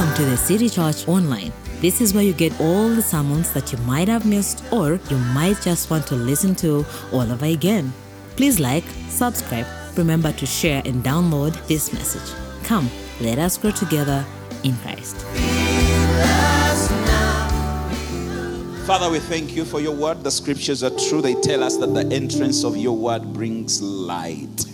Welcome to the City Church Online. This is where you get all the sermons that you might have missed or you might just want to listen to all over again. Please like, subscribe, remember to share and download this message. Come, let us grow together in Christ. Father, we thank you for your word. The scriptures are true. They tell us that the entrance of your word brings light.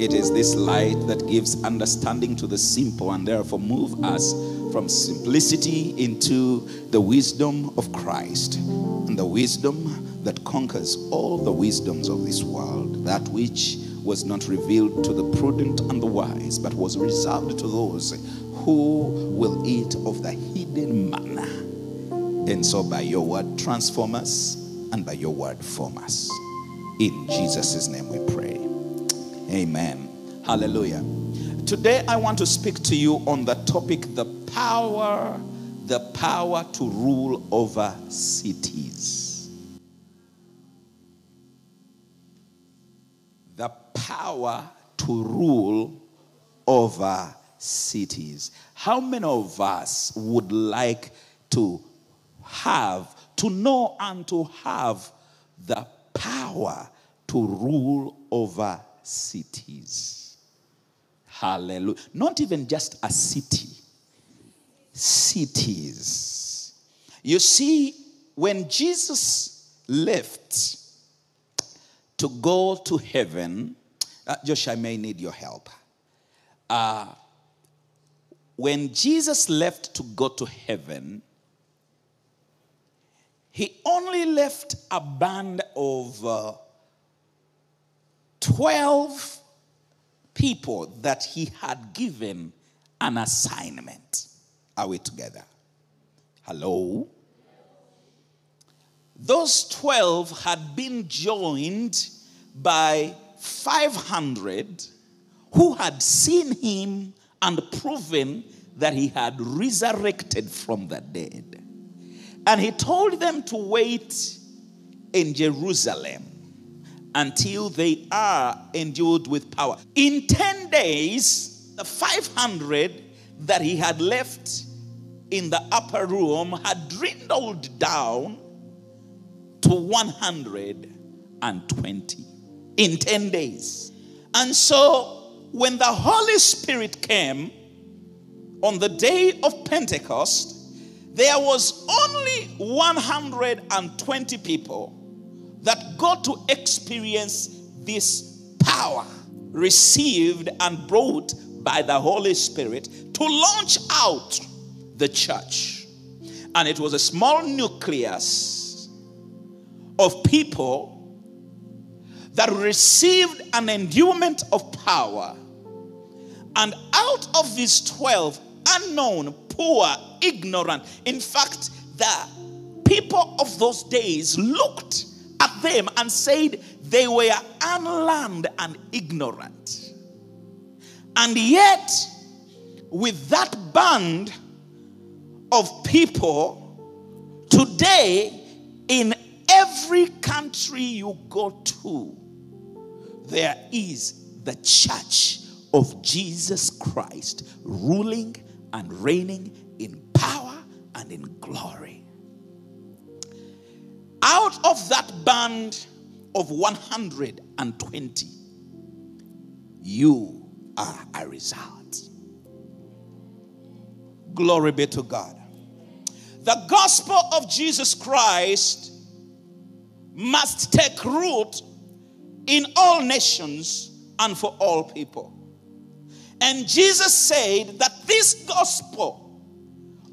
It is this light that gives understanding to the simple and therefore move us from simplicity into the wisdom of Christ and the wisdom that conquers all the wisdoms of this world, that which was not revealed to the prudent and the wise, but was reserved to those who will eat of the hidden manna. And so, by your word, transform us, and by your word, form us. In Jesus' name we pray. Amen. Hallelujah. Today, I want to speak to you on the topic the power, the power to rule over cities. The power to rule over cities. How many of us would like to have, to know, and to have the power to rule over cities? Hallelujah. Not even just a city, cities. You see, when Jesus left to go to heaven, uh, Josh, I may need your help. Uh, when Jesus left to go to heaven, he only left a band of uh, 12 people that he had given an assignment. Are we together? Hello? Those 12 had been joined by 500 who had seen him and proven that he had resurrected from the dead. And he told them to wait in Jerusalem until they are endued with power. In 10 days, the 500 that he had left in the upper room had dwindled down to 120 in 10 days. And so, when the Holy Spirit came on the day of Pentecost, there was only 120 people that got to experience this power received and brought by the Holy Spirit to launch out the church. And it was a small nucleus of people that received an endowment of power. And out of these 12, unknown, poor, ignorant, in fact, the people of those days looked at them and said they were unlearned and ignorant. And yet, with that band of people, today, in every country you go to, there is the church of Jesus Christ ruling and reigning in power and in glory. Out of that band of 120, you are a result. Glory be to God. The gospel of Jesus Christ must take root in all nations and for all people. And Jesus said that this gospel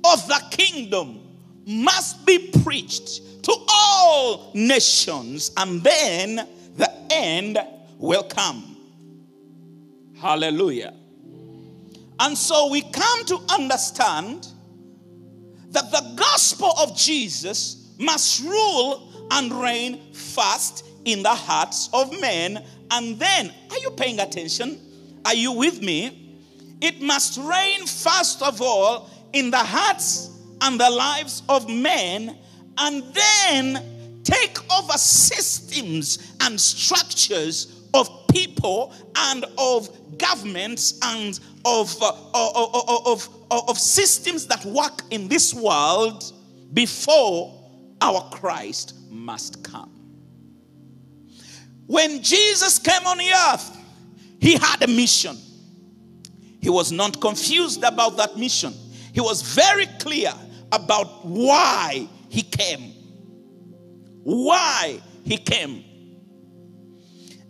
of the kingdom must be preached to all nations, and then the end will come. Hallelujah. And so we come to understand that the gospel of Jesus must rule and reign first in the hearts of men. And then, are you paying attention? Are you with me? It must reign first of all in the hearts and the lives of men, and then take over systems and structures of people and of governments and of, uh, of, of, of systems that work in this world before our Christ must come. When Jesus came on the earth, he had a mission. He was not confused about that mission. He was very clear about why he came. Why he came.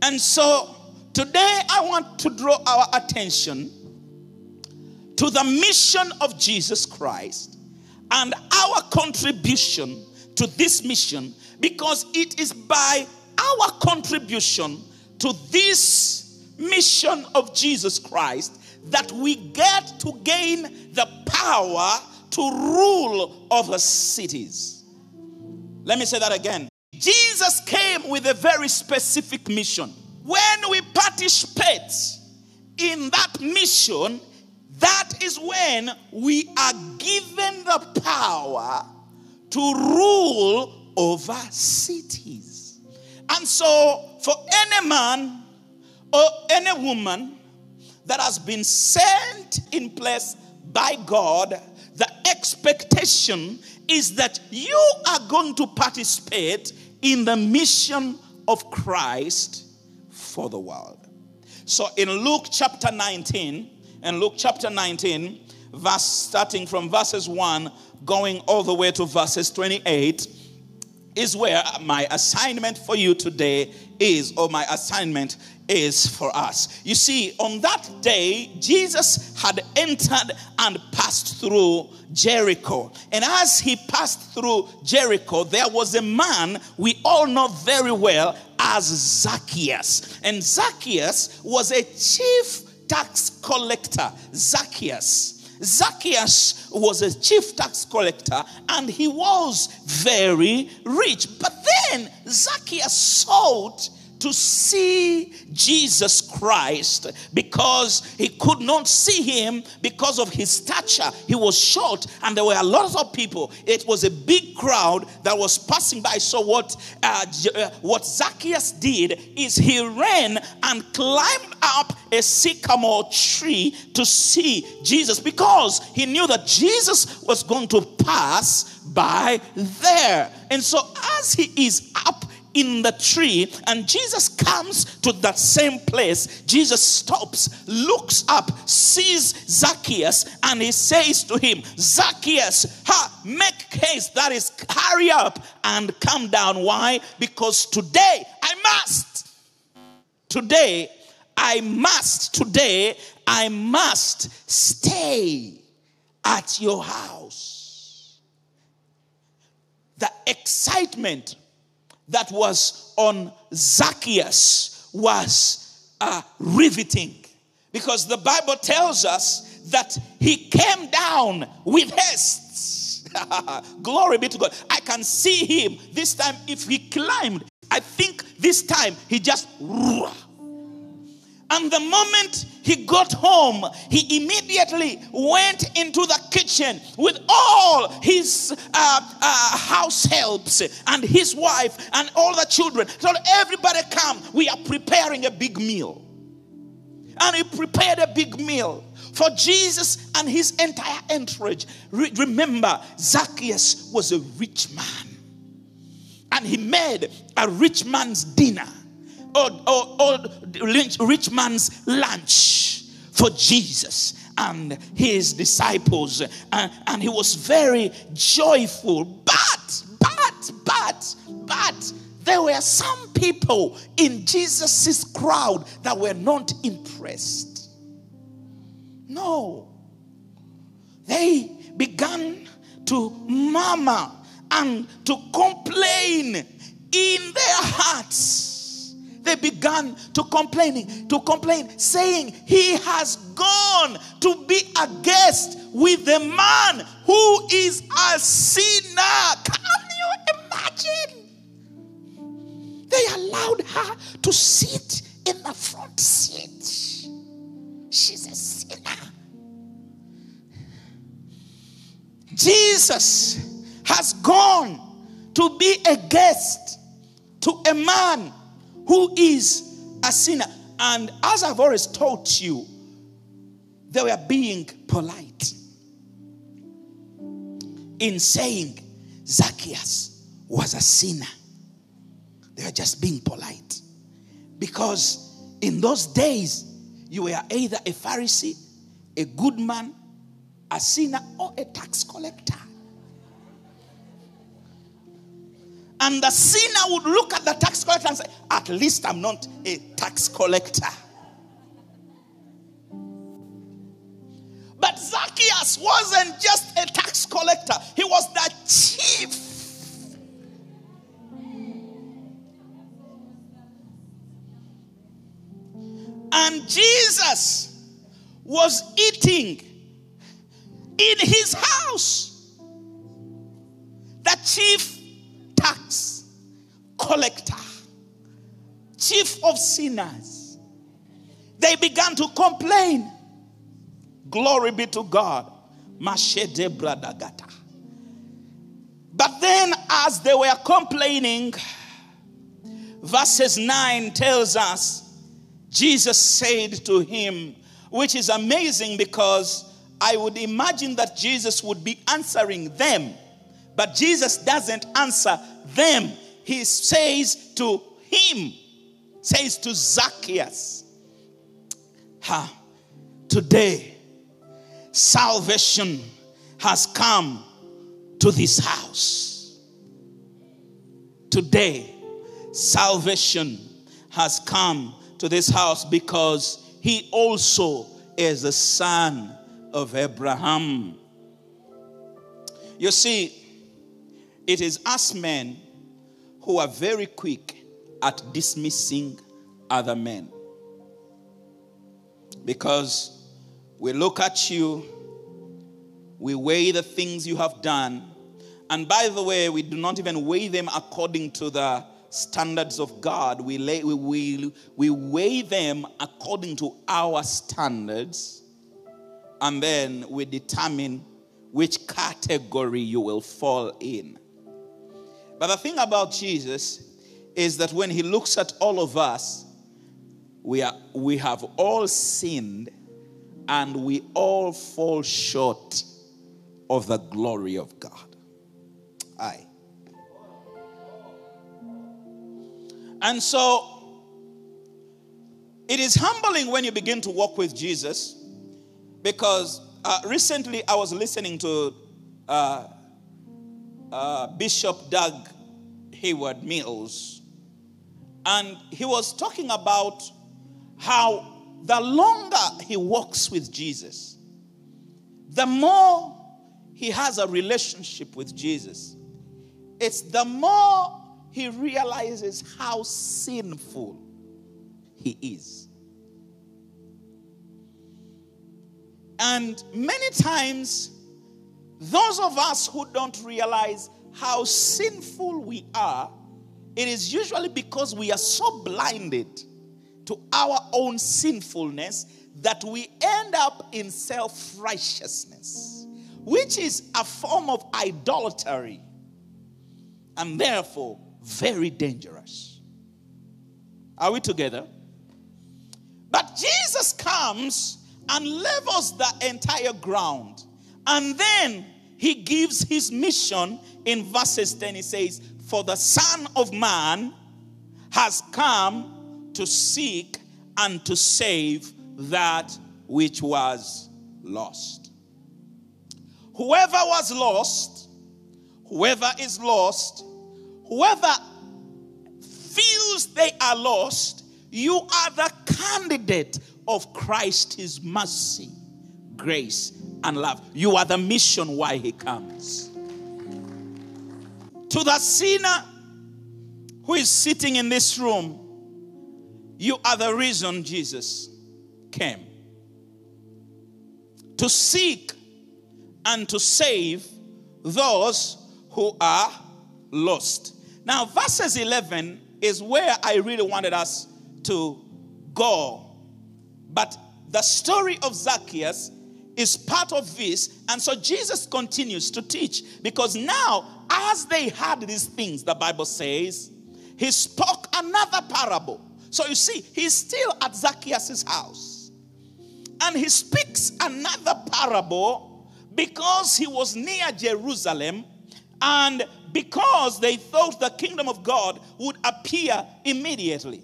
And so today I want to draw our attention to the mission of Jesus Christ and our contribution to this mission because it is by our contribution to this mission of Jesus Christ that we get to gain the power to rule over cities. Let me say that again. Jesus came with a very specific mission. When we participate in that mission, that is when we are given the power to rule over cities. And so, for any man or any woman that has been sent in place by God, expectation is that you are going to participate in the mission of Christ for the world. So in Luke chapter 19, and Luke chapter 19, verse starting from verses 1 going all the way to verses 28 is where my assignment for you today is, or my assignment is for us. You see, on that day, Jesus had entered and passed through Jericho. And as he passed through Jericho, there was a man we all know very well as Zacchaeus. And Zacchaeus was a chief tax collector, Zacchaeus. Zacchaeus was a chief tax collector and he was very rich. But then Zacchaeus sought to see Jesus Christ because he could not see him because of his stature. He was short, and there were a lot of people. It was a big crowd that was passing by. So, what, uh, uh, what Zacchaeus did is he ran and climbed up a sycamore tree to see Jesus because he knew that Jesus was going to pass by there. And so, as he is up in the tree and Jesus comes to that same place. Jesus stops, looks up, sees Zacchaeus, and he says to him, Zacchaeus, ha, make haste, that is, hurry up and come down. Why? Because today I must. Today I must. Today I must stay at your house. The excitement that was on Zacchaeus was uh, riveting because the Bible tells us that he came down with haste. Glory be to God. I can see him this time. If he climbed, I think this time he just. And the moment he got home, he immediately went into the kitchen with all his uh, uh, house helps and his wife and all the children. So everybody come. We are preparing a big meal. And he prepared a big meal for Jesus and his entire entourage. Re- remember, Zacchaeus was a rich man. And he made a rich man's dinner or rich man's lunch for Jesus and his disciples. And, and he was very joyful. But, but, but, but, there were some people in Jesus's crowd that were not impressed. No. They began to murmur and to complain in their hearts they began to complaining, to complain, saying, He has gone to be a guest with the man who is a sinner. Can you imagine? They allowed her to sit in the front seat. She's a sinner. Jesus has gone to be a guest to a man who is a sinner. And as I've always taught you, they were being polite. in saying Zacchaeus was a sinner. They were just being polite. Because in those days, you were either a Pharisee, a good man, a sinner, or a tax collector. And the sinner would look at the tax collector and say, At least I'm not a tax collector. But Zacchaeus wasn't just a tax collector, he was the chief. And Jesus was eating in his house. The chief tax collector, chief of sinners. They began to complain. Glory be to God. But then, as they were complaining, verses 9 tells us Jesus said to him, which is amazing because I would imagine that Jesus would be answering them, but Jesus doesn't answer them. He says to him, says to Zacchaeus, ha, today salvation has come to this house. Today, salvation has come to this house because he also is the son of Abraham. You see, it is us men who are very quick at dismissing other men. Because we look at you, we weigh the things you have done, and by the way, we do not even weigh them according to the standards of God. We, lay, we, we, we weigh them according to our standards, and then we determine which category you will fall in. But the thing about Jesus is that when he looks at all of us, we, are, we have all sinned and we all fall short of the glory of God. Aye. And so it is humbling when you begin to walk with Jesus because uh, recently I was listening to uh, uh, Bishop Doug Hayward Mills. and he was talking about how the longer he walks with Jesus, the more he has a relationship with Jesus, it's the more he realizes how sinful he is. And many times, those of us who don't realize how sinful we are, it is usually because we are so blinded to our own sinfulness that we end up in self righteousness, which is a form of idolatry and therefore very dangerous. Are we together? But Jesus comes and levels the entire ground. And then he gives his mission in verses 10. He says, For the Son of Man has come to seek and to save that which was lost. Whoever was lost, whoever is lost, whoever feels they are lost, you are the candidate of Christ's mercy, grace, and love. You are the mission why he comes. To the sinner who is sitting in this room, you are the reason Jesus came. To seek and to save those who are lost. Now, verses 11 is where I really wanted us to go. But the story of Zacchaeus is part of this. And so Jesus continues to teach because now, as they had these things, the Bible says, he spoke another parable. So you see, he's still at Zacchaeus' house. And he speaks another parable, because he was near Jerusalem and because they thought the kingdom of God would appear immediately.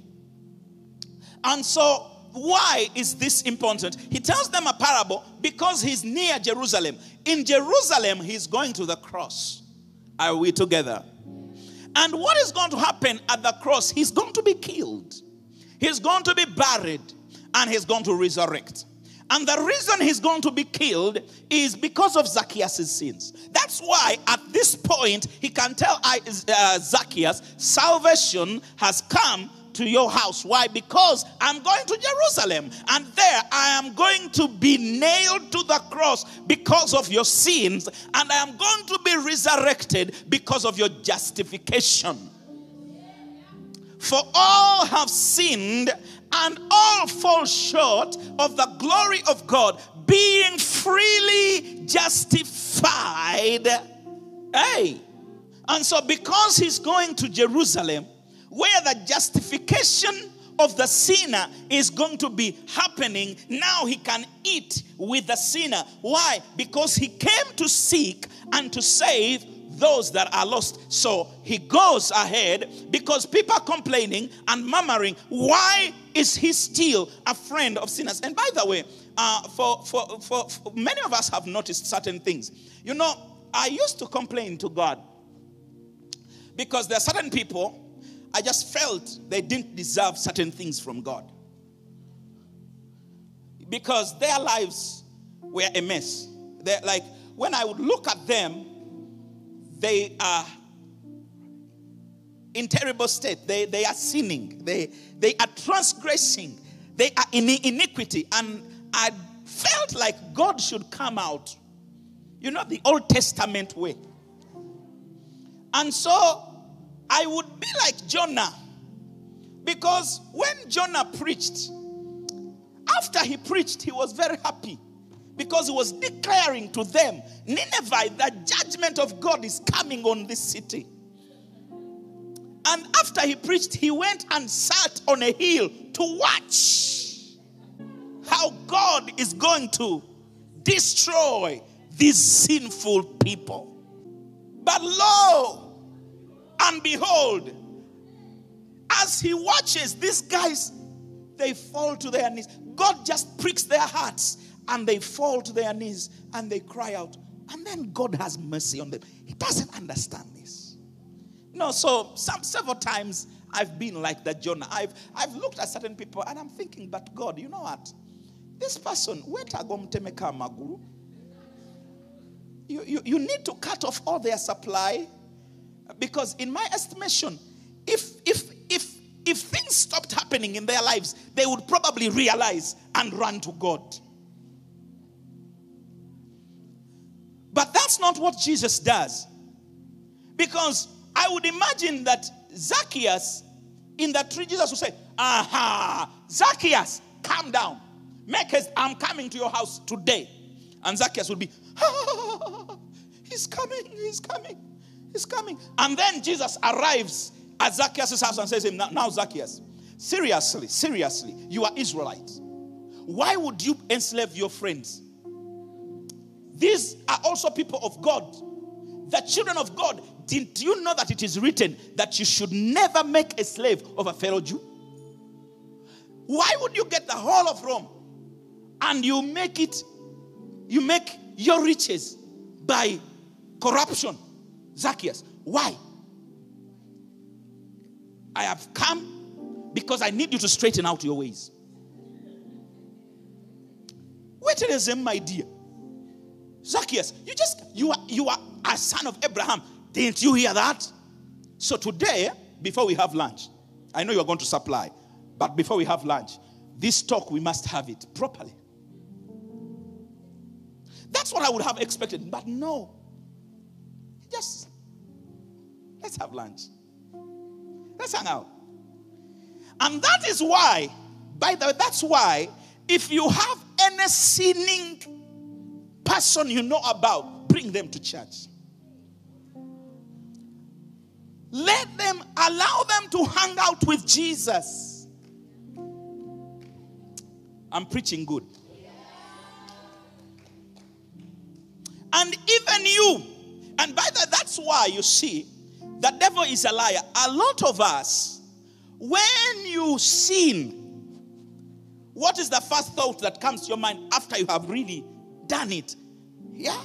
And so, why is this important? He tells them a parable because he's near Jerusalem. In Jerusalem, he's going to the cross. Are we together? And what is going to happen at the cross? He's going to be killed, he's going to be buried, and he's going to resurrect. And the reason he's going to be killed is because of Zacchaeus' sins. That's why at this point he can tell uh, Zacchaeus, salvation has come to your house. Why? Because I'm going to Jerusalem and there I am going to be nailed to the cross because of your sins and I am going to be resurrected because of your justification. For all have sinned and all fall short of the glory of God, being freely justified. Hey. And so, because he's going to Jerusalem, where the justification of the sinner is going to be happening, now he can eat with the sinner. Why? Because he came to seek and to save those that are lost. So he goes ahead because people are complaining and murmuring, why is he still a friend of sinners? And by the way, uh, for, for, for, for many of us have noticed certain things. You know, I used to complain to God because there are certain people I just felt they didn't deserve certain things from God. Because their lives were a mess. They're like, when I would look at them, they are in terrible state. They, they are sinning. They, they are transgressing. They are in iniquity. And I felt like God should come out. You know, the Old Testament way. And so I would be like Jonah. Because when Jonah preached, after he preached, he was very happy because he was declaring to them Nineveh, the judgment of God is coming on this city. And after he preached, he went and sat on a hill to watch how God is going to destroy these sinful people. But lo and behold, as he watches, these guys, they fall to their knees. God just pricks their hearts and they fall to their knees and they cry out. And then God has mercy on them. He doesn't understand this. No, so some several times I've been like that Jonah. I've I've looked at certain people and I'm thinking, but God, you know what? This person. You, you, you need to cut off all their supply because in my estimation, if if if if things stopped happening in their lives, they would probably realize and run to God. But that's not what Jesus does. Because I would imagine that Zacchaeus, in that tree, Jesus would say, Aha, Zacchaeus, calm down. Make haste, I'm coming to your house today. And Zacchaeus would be, ah, He's coming, he's coming, he's coming. And then Jesus arrives at Zacchaeus' house and says to him, Now, Zacchaeus, seriously, seriously, you are Israelites. Why would you enslave your friends? These are also people of God. The children of God. Didn't you know that it is written that you should never make a slave of a fellow Jew? Why would you get the whole of Rome and you make it, you make your riches by corruption? Zacchaeus, why? I have come because I need you to straighten out your ways. Wait a minute, my dear. Zacchaeus, you just you are you are a son of Abraham. Didn't you hear that? So today, before we have lunch, I know you're going to supply, but before we have lunch, this talk we must have it properly. That's what I would have expected, but no. Just let's have lunch. Let's hang out. And that is why, by the way, that's why if you have any sinning person you know about, bring them to church. Let them allow them to hang out with Jesus. I'm preaching good. And even you, and by that, that's why you see, the devil is a liar. A lot of us, when you sin, what is the first thought that comes to your mind after you have really done it? Yeah.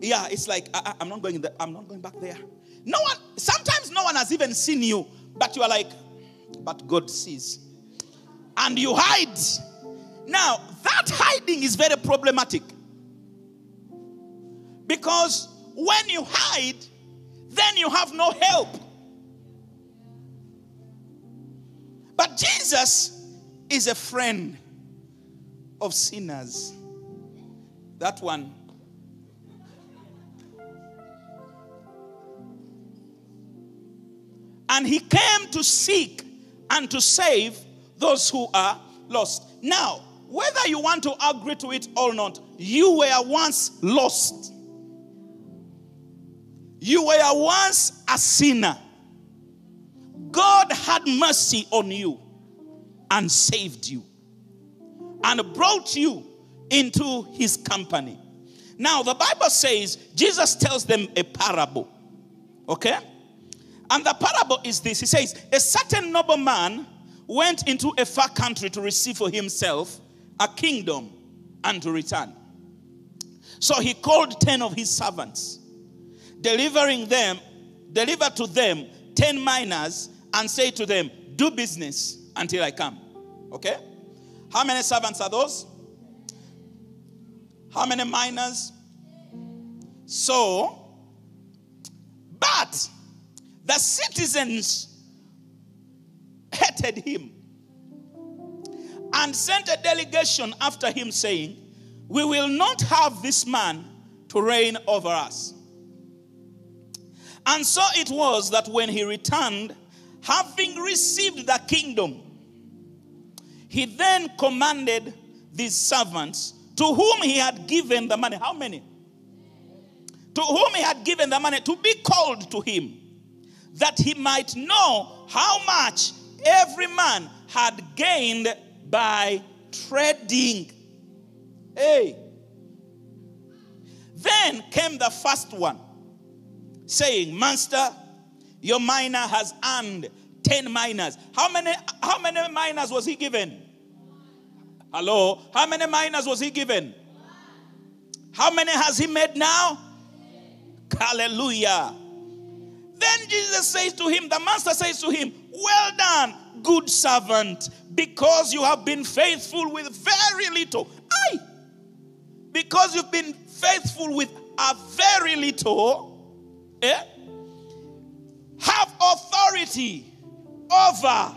Yeah, it's like ah, ah, I, am not going there. I'm not going back there. No one. Sometimes no one has even seen you, but you are like, but God sees, and you hide. Now that hiding is very problematic because when you hide, then you have no help. But Jesus is a friend of sinners. That one. And he came to seek and to save those who are lost. Now, whether you want to agree to it or not, you were once lost. You were once a sinner. God had mercy on you and saved you and brought you into his company. Now, the Bible says Jesus tells them a parable. Okay? And the parable is this He says, A certain nobleman went into a far country to receive for himself a kingdom and to return. So he called 10 of his servants, delivering them, deliver to them 10 minas, and say to them, Do business until I come. Okay? How many servants are those? How many minas? So, but the citizens hated him and sent a delegation after him saying, We will not have this man to reign over us. And so it was that when he returned, having received the kingdom, he then commanded these servants to whom he had given the money. How many? To whom he had given the money to be called to him, that he might know how much every man had gained by trading. Hey. Then came the first one, saying, Master, your mina has earned 10 minas. How many, how many minas was he given? Hello? How many minas was he given? How many has he made now? Hallelujah. Then Jesus says to him, the master says to him, Well done, good servant, because you have been faithful with very little. Aye. Because you've been faithful with a very little, eh? have authority over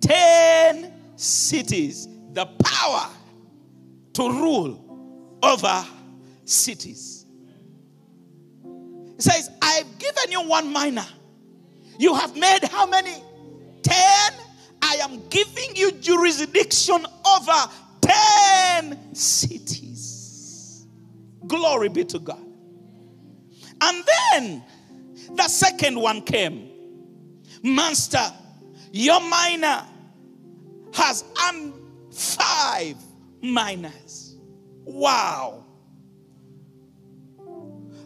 10 cities. The power to rule over cities. He says, I've given you one mina. You have made how many? 10. I am giving you jurisdiction over 10 cities. Glory be to God. And then the second one came. Master, your mina has un- five minas. Wow.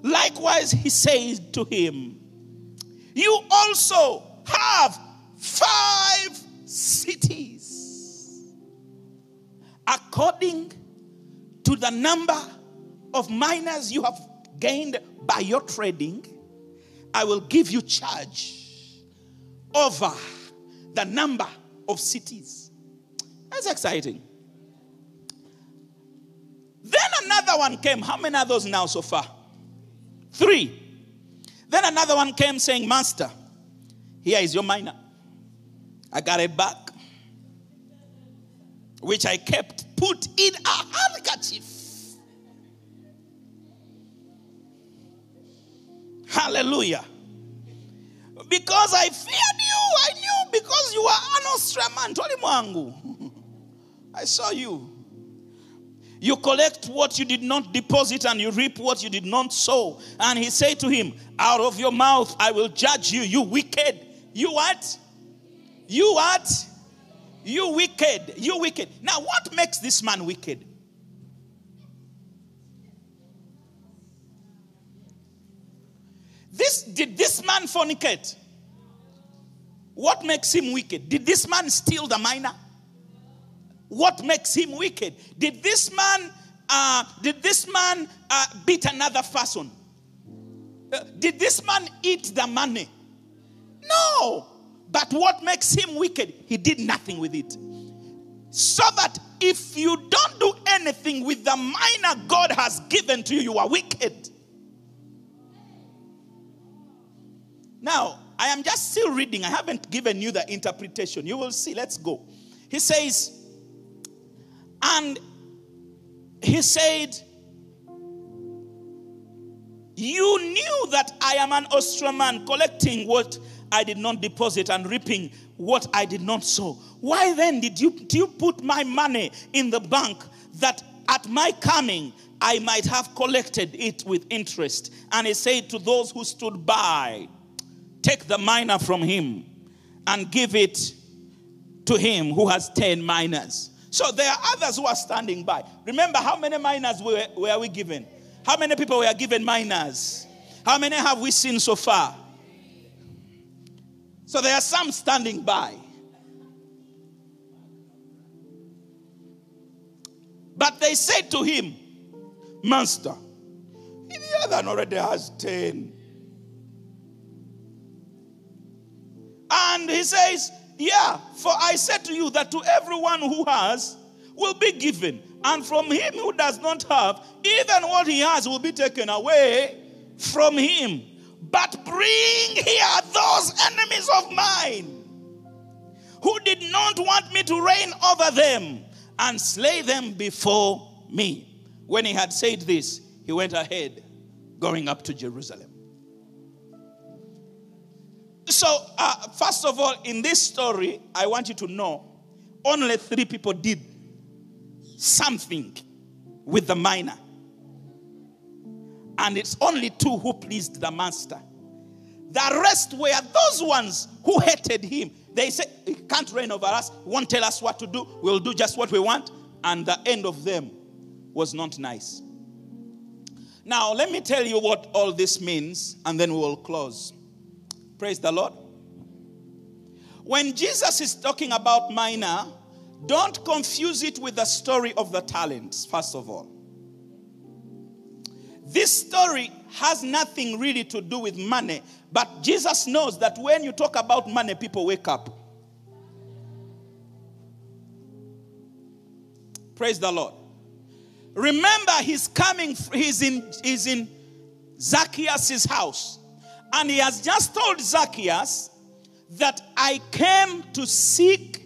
Likewise, he says to him, You also have five cities. According to the number of minas you have gained by your trading, I will give you charge over the number of cities. That's exciting. Then another one came. How many are those now so far? Three. Then another one came saying, Master, here is your mina. I got it back, which I kept put in a handkerchief. Hallelujah. Because I feared you. I knew because you were an austere man. Toli I saw you. You collect what you did not deposit and you reap what you did not sow. And he said to him, Out of your mouth I will judge you, you wicked. You what? You what? You wicked. You wicked. Now, what makes this man wicked? This did this man fornicate? What makes him wicked? Did this man steal the mina? What makes him wicked? Did this man uh, did this man uh, beat another person? Uh, did this man eat the money? No. But what makes him wicked? He did nothing with it. So that if you don't do anything with the mina God has given to you, you are wicked. Now, I am just still reading. I haven't given you the interpretation. You will see. Let's go. He says, and he said, You knew that I am an austere man collecting what I did not deposit and reaping what I did not sow. Why then did you, did you put my money in the bank that at my coming I might have collected it with interest? And he said to those who stood by, Take the mina from him and give it to him who has 10 minas. So there are others who are standing by. Remember, how many minas were, were we given? How many people were given minas? How many have we seen so far? So there are some standing by. But they said to him, Master, the other already has 10. He says, Yeah, for I said to you that to everyone who has will be given, and from him who does not have, even what he has will be taken away from him. But bring here those enemies of mine who did not want me to reign over them and slay them before me. When he had said this, he went ahead, going up to Jerusalem. So, uh, first of all, in this story, I want you to know only three people did something with the mina. And it's only two who pleased the master. The rest were those ones who hated him. They said, He can't reign over us, won't tell us what to do, we'll do just what we want. And the end of them was not nice. Now, let me tell you what all this means, and then we will close. Praise the Lord. When Jesus is talking about mina, don't confuse it with the story of the talents, first of all. This story has nothing really to do with money, but Jesus knows that when you talk about money, people wake up. Praise the Lord. Remember, he's coming, he's in, he's in Zacchaeus' house. And he has just told Zacchaeus that I came to seek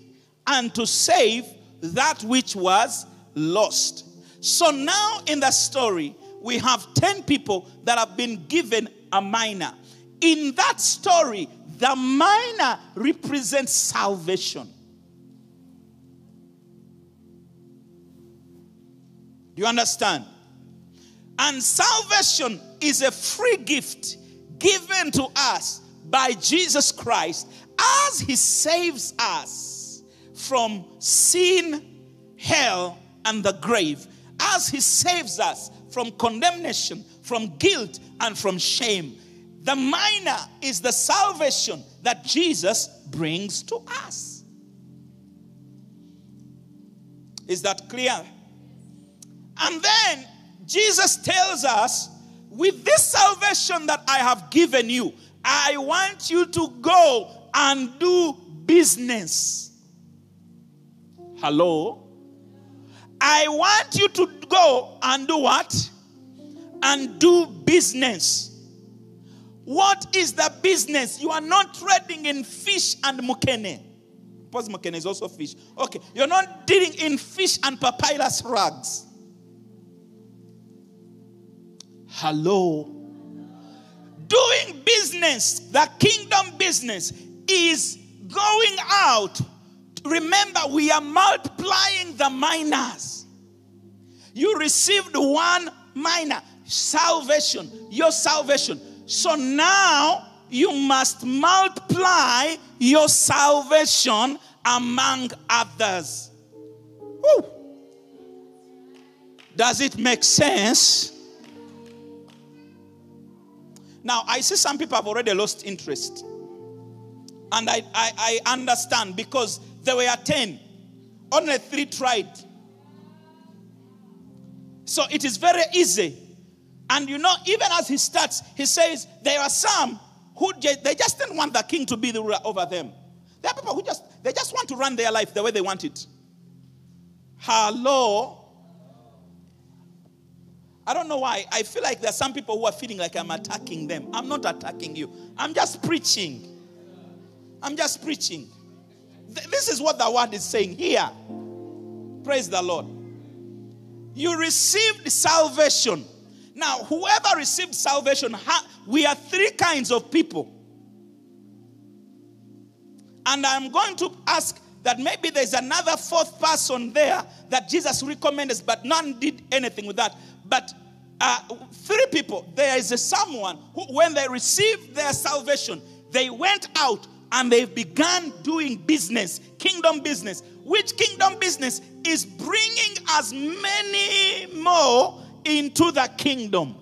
and to save that which was lost. So now in the story, we have 10 people that have been given a mina. In that story, the mina represents salvation. Do you understand? And salvation is a free gift given to us by Jesus Christ as he saves us from sin, hell, and the grave, as he saves us from condemnation, from guilt, and from shame. The mina is the salvation that Jesus brings to us. Is that clear? And then Jesus tells us with this salvation that I have given you, I want you to go and do business. Hello? I want you to go and do what? And do business. What is the business? You are not trading in fish and mukene. Because mukene is also fish. Okay, you're not dealing in fish and papyrus rugs. Hello. Doing business, the kingdom business, is going out. Remember, we are multiplying the minas. You received one mina, salvation, your salvation. So now you must multiply your salvation among others. Does it make sense? Now, I see some people have already lost interest. And I, I, I understand because there were 10, only three tried. So it is very easy. And you know, even as he starts, he says, There are some who they just didn't want the king to be the ruler over them. There are people who just they just want to run their life the way they want it. Hello. I don't know why. I feel like there are some people who are feeling like I'm attacking them. I'm not attacking you. I'm just preaching. I'm just preaching. This is what the word is saying here. Praise the Lord. You received salvation. Now, whoever received salvation, we are three kinds of people. And I'm going to ask that maybe there's another fourth person there that Jesus recommended, but none did anything with that. But uh, three people, there is a someone who, when they received their salvation, they went out and they began doing business, kingdom business. Which kingdom business is bringing as many more into the kingdom.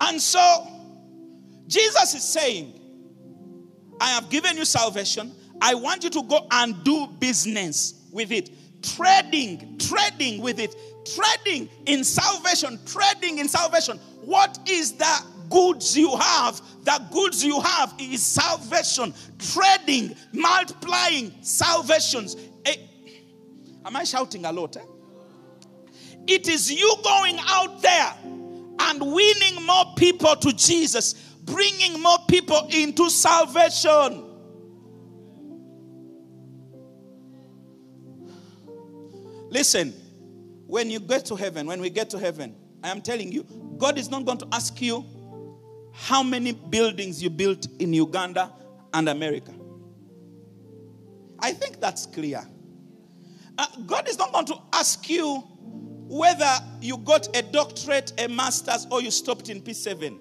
And so, Jesus is saying, I have given you salvation. I want you to go and do business with it. Trading, trading with it. Trading in salvation, trading in salvation. What is the goods you have? The goods you have is salvation, trading, multiplying salvations. Eh, am I shouting a lot? Eh? It is you going out there and winning more people to Jesus, bringing more people into salvation. Listen, when you get to heaven, when we get to heaven, I am telling you, God is not going to ask you how many buildings you built in Uganda and America. I think that's clear. Uh, God is not going to ask you whether you got a doctorate, a master's, or you stopped in P7.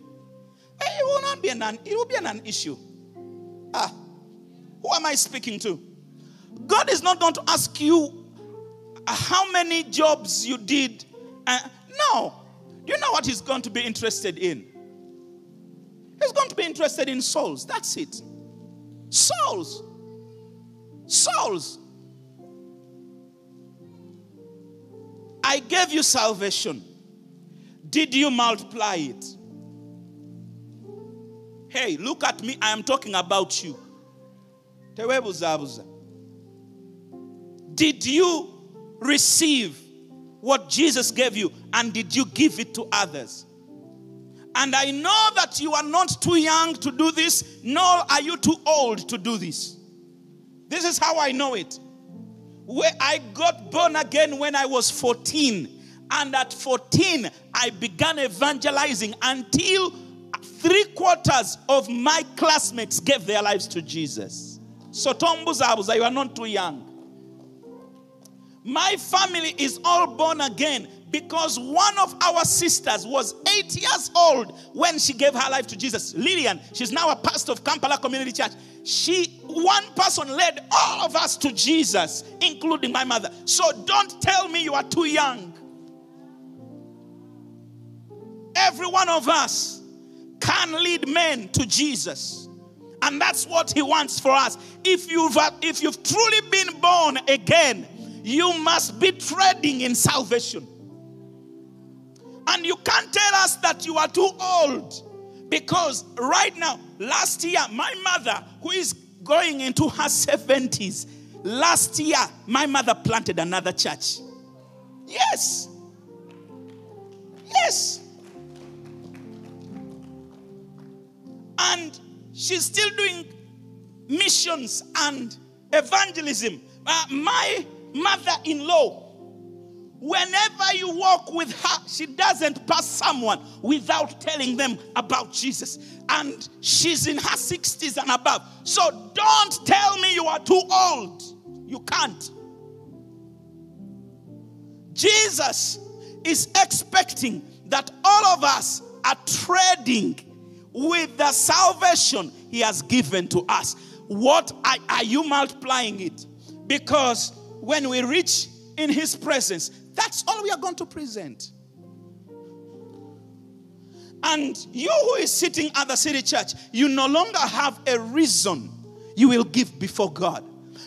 It will not be an, it will be an issue. Ah, who am I speaking to? God is not going to ask you how many jobs you did. Uh, no. Do you know what he's going to be interested in? He's going to be interested in souls. That's it. Souls. Souls. I gave you salvation. Did you multiply it? Hey, look at me. I am talking about you. Did you receive what Jesus gave you and did you give it to others? And I know that you are not too young to do this, nor are you too old to do this. This is how I know it. Where I got born again when I was 14. And at 14, I began evangelizing until three quarters of my classmates gave their lives to Jesus. So, Tombuzabuza, you are not too young. My family is all born again because one of our sisters was eight years old when she gave her life to Jesus. Lillian, she's now a pastor of Kampala Community Church. She, one person led all of us to Jesus, including my mother. So don't tell me you are too young. Every one of us can lead men to Jesus. And that's what he wants for us. If you've, if you've truly been born again, you must be treading in salvation. And you can't tell us that you are too old. Because right now, last year, my mother, who is going into her 70s, last year, my mother planted another church. Yes. Yes. And she's still doing missions and evangelism. Uh, my mother in law, whenever you walk with her, she doesn't pass someone without telling them about Jesus. And she's in her 60s and above. So don't tell me you are too old. You can't. Jesus is expecting that all of us are trading with the salvation he has given to us. What are, are you multiplying it? Because when we reach in His presence, that's all we are going to present. And you who is sitting at the city church, you no longer have a reason you will give before God.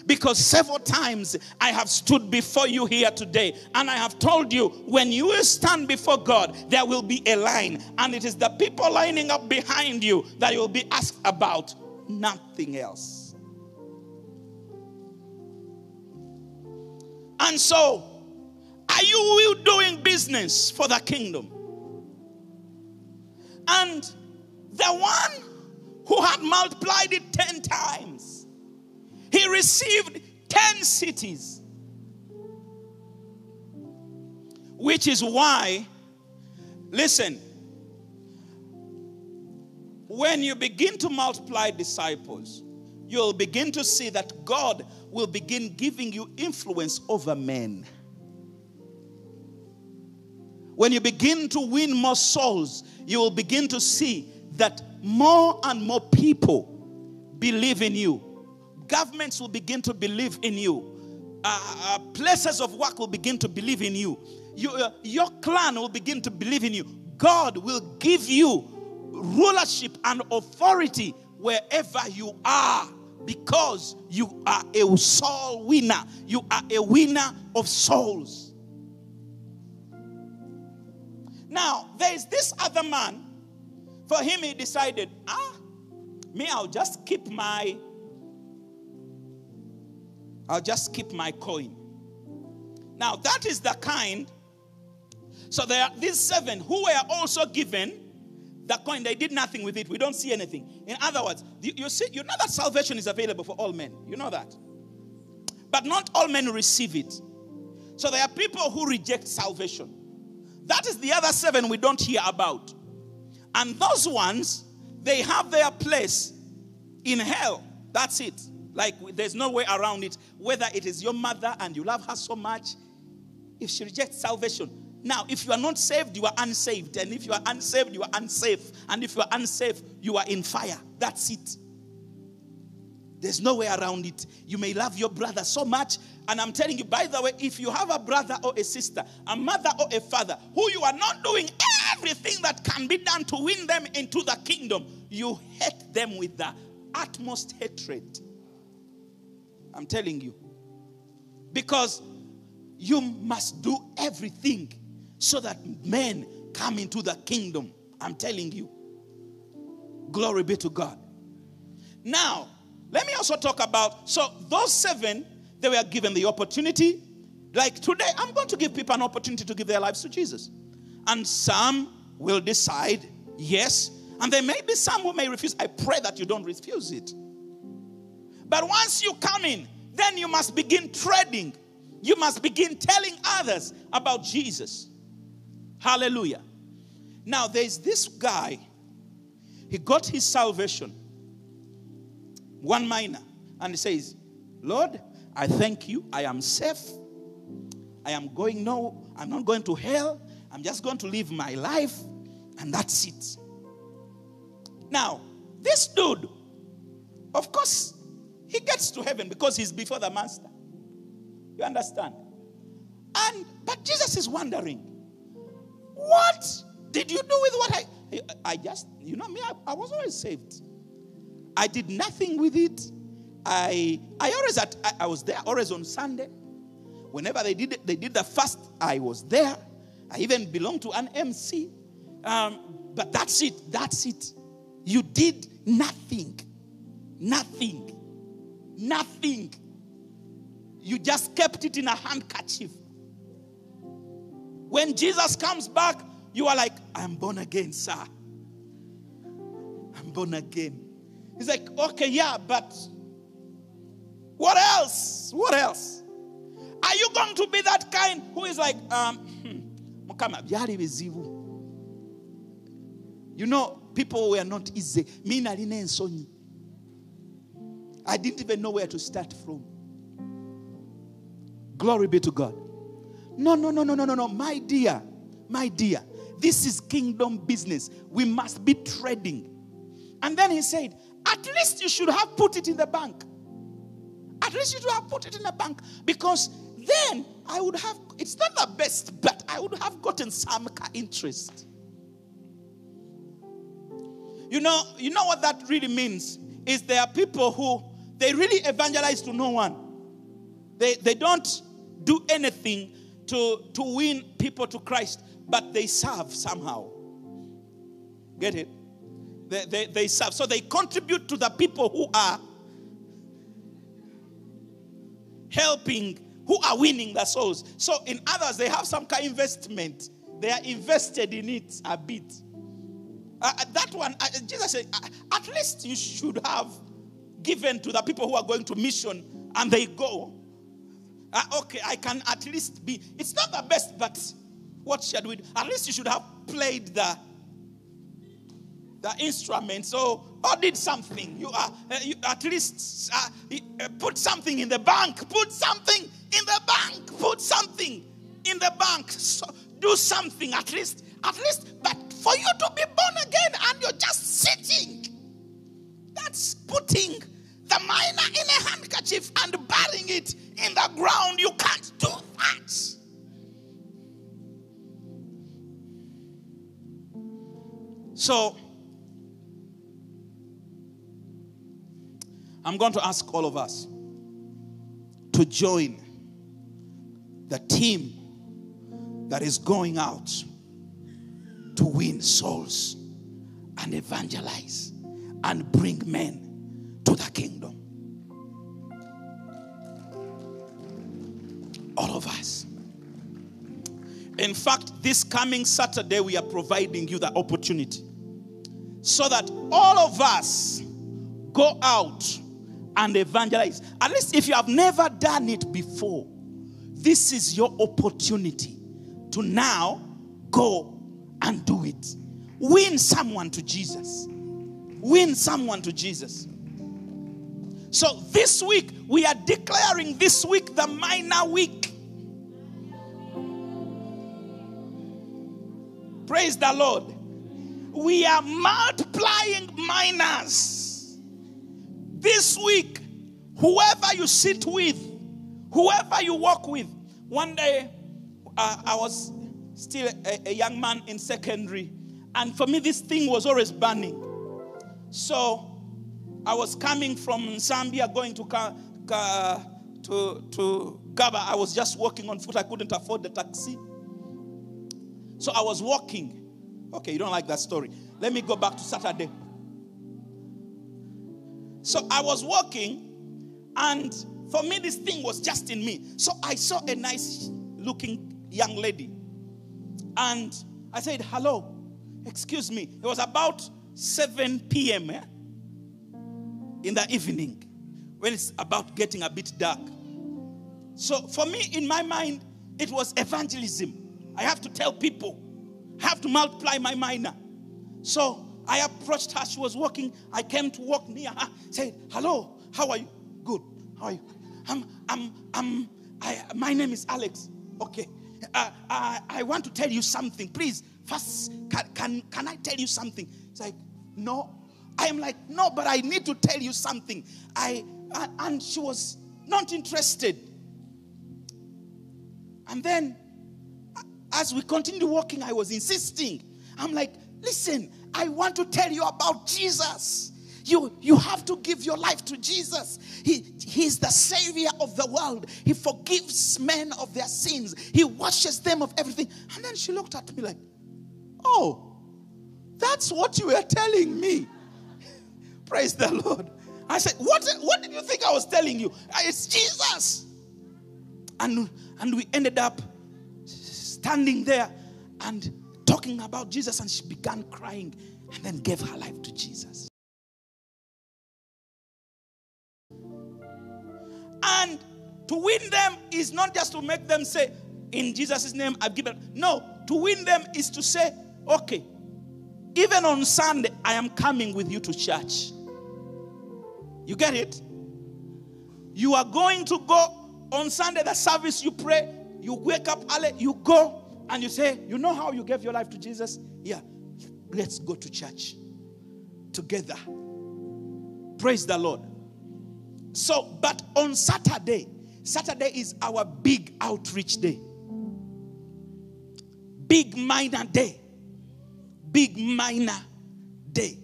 Because several times I have stood before you here today and I have told you when you will stand before God, there will be a line, and it is the people lining up behind you that you'll be asked about, nothing else. And so, are you doing business for the kingdom? And the one who had multiplied it 10 times, he received 10 cities. Which is why, listen, when you begin to multiply disciples, you'll begin to see that God will begin giving you influence over men. When you begin to win more souls, you will begin to see that more and more people believe in you. Governments will begin to believe in you. Uh, uh, places of work will begin to believe in you. you uh, your clan will begin to believe in you. God will give you rulership and authority wherever you are because you are a soul winner. You are a winner of souls. Now, there is this other man. For him, he decided, ah, me, I'll just keep my, I'll just keep my coin. Now, that is the kind. So there are these seven who were also given the coin. They did nothing with it. We don't see anything. In other words, you, you see, you know that salvation is available for all men. You know that. But not all men receive it. So there are people who reject salvation. That is the other seven we don't hear about. And those ones, they have their place in hell. That's it. Like there's no way around it. Whether it is your mother and you love her so much, if she rejects salvation. Now, if you are not saved, you are unsaved. And if you are unsaved, you are unsafe. And if you are unsafe, you are in fire. That's it. There's no way around it. You may love your brother so much. And I'm telling you, by the way, if you have a brother or a sister, a mother or a father, who you are not doing everything that can be done to win them into the kingdom, you hate them with the utmost hatred. I'm telling you. Because you must do everything so that men come into the kingdom. I'm telling you. Glory be to God. Now, let me also talk about so those seven, they were given the opportunity. Like today, I'm going to give people an opportunity to give their lives to Jesus. And some will decide yes, and there may be some who may refuse. I pray that you don't refuse it. But once you come in, then you must begin trading. You must begin telling others about Jesus. Hallelujah. Now, there's this guy, he got his salvation one mina, and he says, Lord, I thank you. I am safe. I am going no, I'm not going to hell. I'm just going to live my life, and that's it. Now, this dude, of course, he gets to heaven because he's before the master. You understand? And but Jesus is wondering, what did you do with what I I just, you know me, I, I was always saved. I did nothing with it. I I always at, I, I was there always on Sunday. Whenever they did they did the fast, I was there. I even belonged to an MC. Um, but that's it. That's it. You did nothing. Nothing. Nothing. You just kept it in a handkerchief. When Jesus comes back, you are like, I'm born again, sir. I'm born again. He's like, okay, yeah, but what else? What else? Are you going to be that kind who is like, um, hmm, you know, people were not easy. I didn't even know where to start from. Glory be to God. No, no, no, no, no, no, no. My dear, my dear, this is kingdom business. We must be trading. And then he said, at least you should have put it in the bank. At least you should have put it in the bank because then I would have, it's not the best, but I would have gotten some interest. You know, you know what that really means? Is there are people who they really evangelize to no one. They, they don't do anything to, to win people to Christ, but they serve somehow. Get it? They, they, they serve. So they contribute to the people who are helping, who are winning the souls. So in others, they have some kind of investment. They are invested in it a bit. Uh, uh that one, uh, Jesus said, uh, at least you should have given to the people who are going to mission and they go. Uh, okay, I can at least be. It's not the best, but what should we do? At least you should have played the the instrument. So, or did something. You are uh, you at least uh, uh, put something in the bank. Put something in the bank. Put something in the bank. So, do something at least. At least, but for you to be born again and you're just sitting, that's putting the mina in a handkerchief and burying it in the ground. You can't do that. So, I'm going to ask all of us to join the team that is going out to win souls and evangelize and bring men to the kingdom. All of us. In fact, this coming Saturday, we are providing you the opportunity so that all of us go out and evangelize. At least if you have never done it before, this is your opportunity to now go and do it. Win someone to Jesus. Win someone to Jesus. So this week, we are declaring this week the Mina week. Praise the Lord. We are multiplying minas. This week, whoever you sit with, whoever you walk with. One day, uh, I was still a, a young man in secondary, and for me, this thing was always burning. So I was coming from Nsambya going to, to, to Gaba. I was just walking on foot. I couldn't afford the taxi. So I was walking. Okay, you don't like that story. Let me go back to Saturday. So I was walking, and for me, this thing was just in me. So I saw a nice looking young lady. And I said, Hello, excuse me. It was about 7 p.m. Eh? In the evening when it's about getting a bit dark. So for me, in my mind, it was evangelism. I have to tell people, I have to multiply my mina. So I approached her. She was walking. I came to walk near her. Said, "Hello, how are you? Good. How are you? I'm, I'm, I'm. I, my name is Alex. Okay. Uh, I, I want to tell you something. Please, first, can, can, can I tell you something? It's like, no. I am like, no, but I need to tell you something. I, and she was not interested. And then as we continued walking, I was insisting. I'm like, listen, I want to tell you about Jesus. You, you have to give your life to Jesus. He, he's the Savior of the world. He forgives men of their sins, He washes them of everything. And then she looked at me like, Oh, that's what you were telling me. Praise the Lord. I said, What, what did you think I was telling you? It's Jesus. And, and we ended up standing there and talking about Jesus, and she began crying and then gave her life to Jesus. And to win them is not just to make them say, In Jesus' name, I've given. No, to win them is to say, Okay, even on Sunday, I am coming with you to church. You get it? You are going to go on Sunday, the service, you pray, you wake up early, you go, and you say, You know how you gave your life to Jesus? Yeah, let's go to church together. Praise the Lord. So, but on Saturday, Saturday is our big outreach day. Big Mina day. Big Mina day.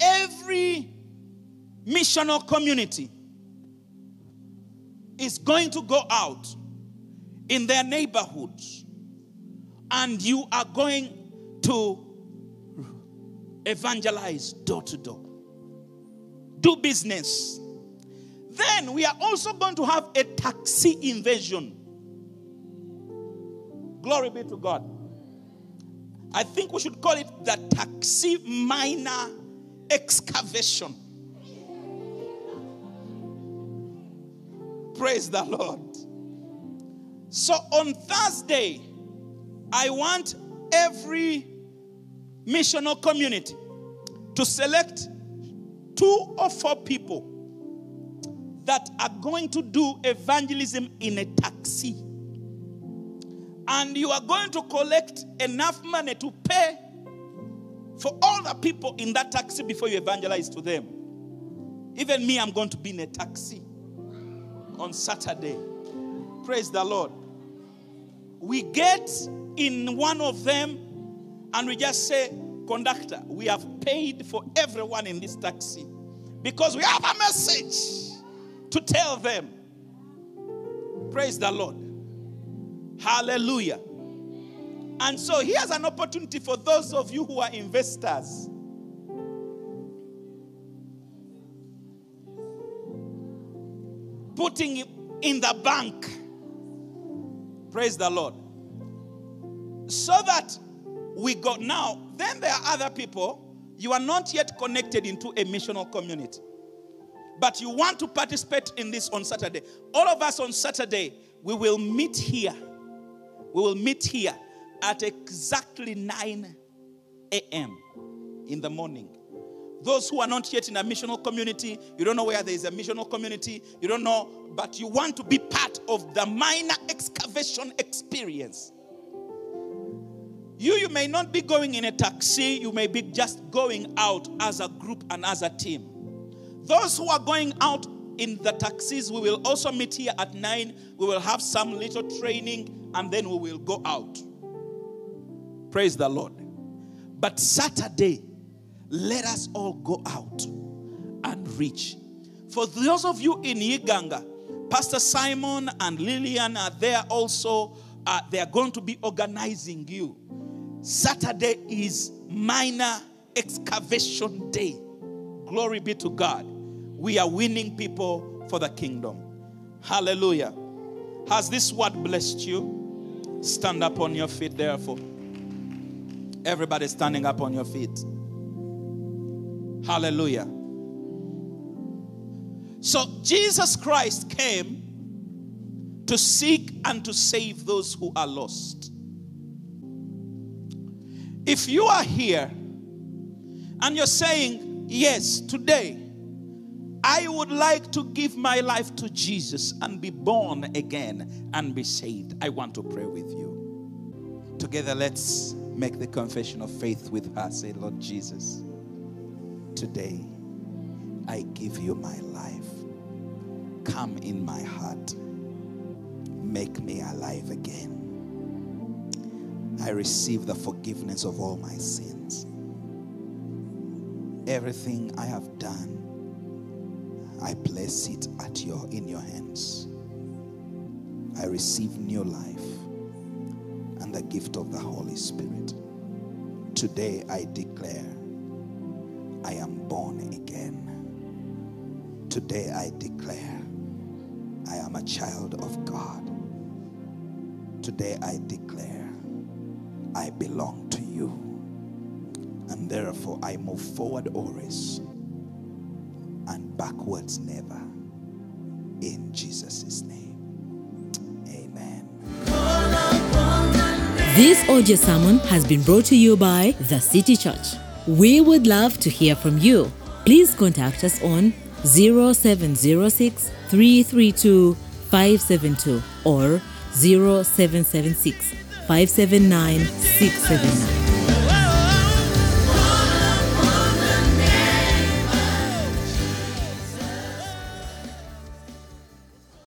every missional community is going to go out in their neighborhoods and you are going to evangelize door to door, do business. Then we are also going to have a taxi invasion. Glory be to God. I think we should call it the taxi mina excavation. Praise the Lord. So on Thursday, I want every missional community to select two or four people that are going to do evangelism in a taxi. And you are going to collect enough money to pay for all the people in that taxi before you evangelize to them. Even me, I'm going to be in a taxi on Saturday. Praise the Lord. We get in one of them and we just say, Conductor, we have paid for everyone in this taxi because we have a message to tell them. Praise the Lord. Hallelujah. And so here's an opportunity for those of you who are investors. Putting it in the bank. Praise the Lord. So that we got now, then there are other people. You are not yet connected into a missional community. But you want to participate in this on Saturday. All of us on Saturday, we will meet here. We will meet here at exactly 9 a.m. in the morning. Those who are not yet in a missional community, you don't know where there is a missional community, you don't know, but you want to be part of the mina excavation experience. You, you may not be going in a taxi, you may be just going out as a group and as a team. Those who are going out in the taxis, we will also meet here at 9. We will have some little training and then we will go out. Praise the Lord. But Saturday, let us all go out and reach. For those of you in Iganga, Pastor Simon and Lillian are there also. Uh, they are going to be organizing you. Saturday is mina excavation day. Glory be to God. We are winning people for the kingdom. Hallelujah. Has this word blessed you? Stand up on your feet, therefore. Everybody standing up on your feet. Hallelujah. So, Jesus Christ came to seek and to save those who are lost. If you are here and you're saying, Yes, today, I would like to give my life to Jesus and be born again and be saved, I want to pray with you. Together, let's make the confession of faith with her. Say, Lord Jesus, today I give you my life. Come in my heart. Make me alive again. I receive the forgiveness of all my sins. Everything I have done, I place it at your in your hands. I receive new life and the gift of the Holy Spirit. Today I declare I am born again. Today I declare I am a child of God. Today I declare I belong to you. And therefore, I move forward always and backwards never. In Jesus' name. Amen. This audio sermon has been brought to you by The City Church. We would love to hear from you. Please contact us on 0706 332 572 or 0776 579 679.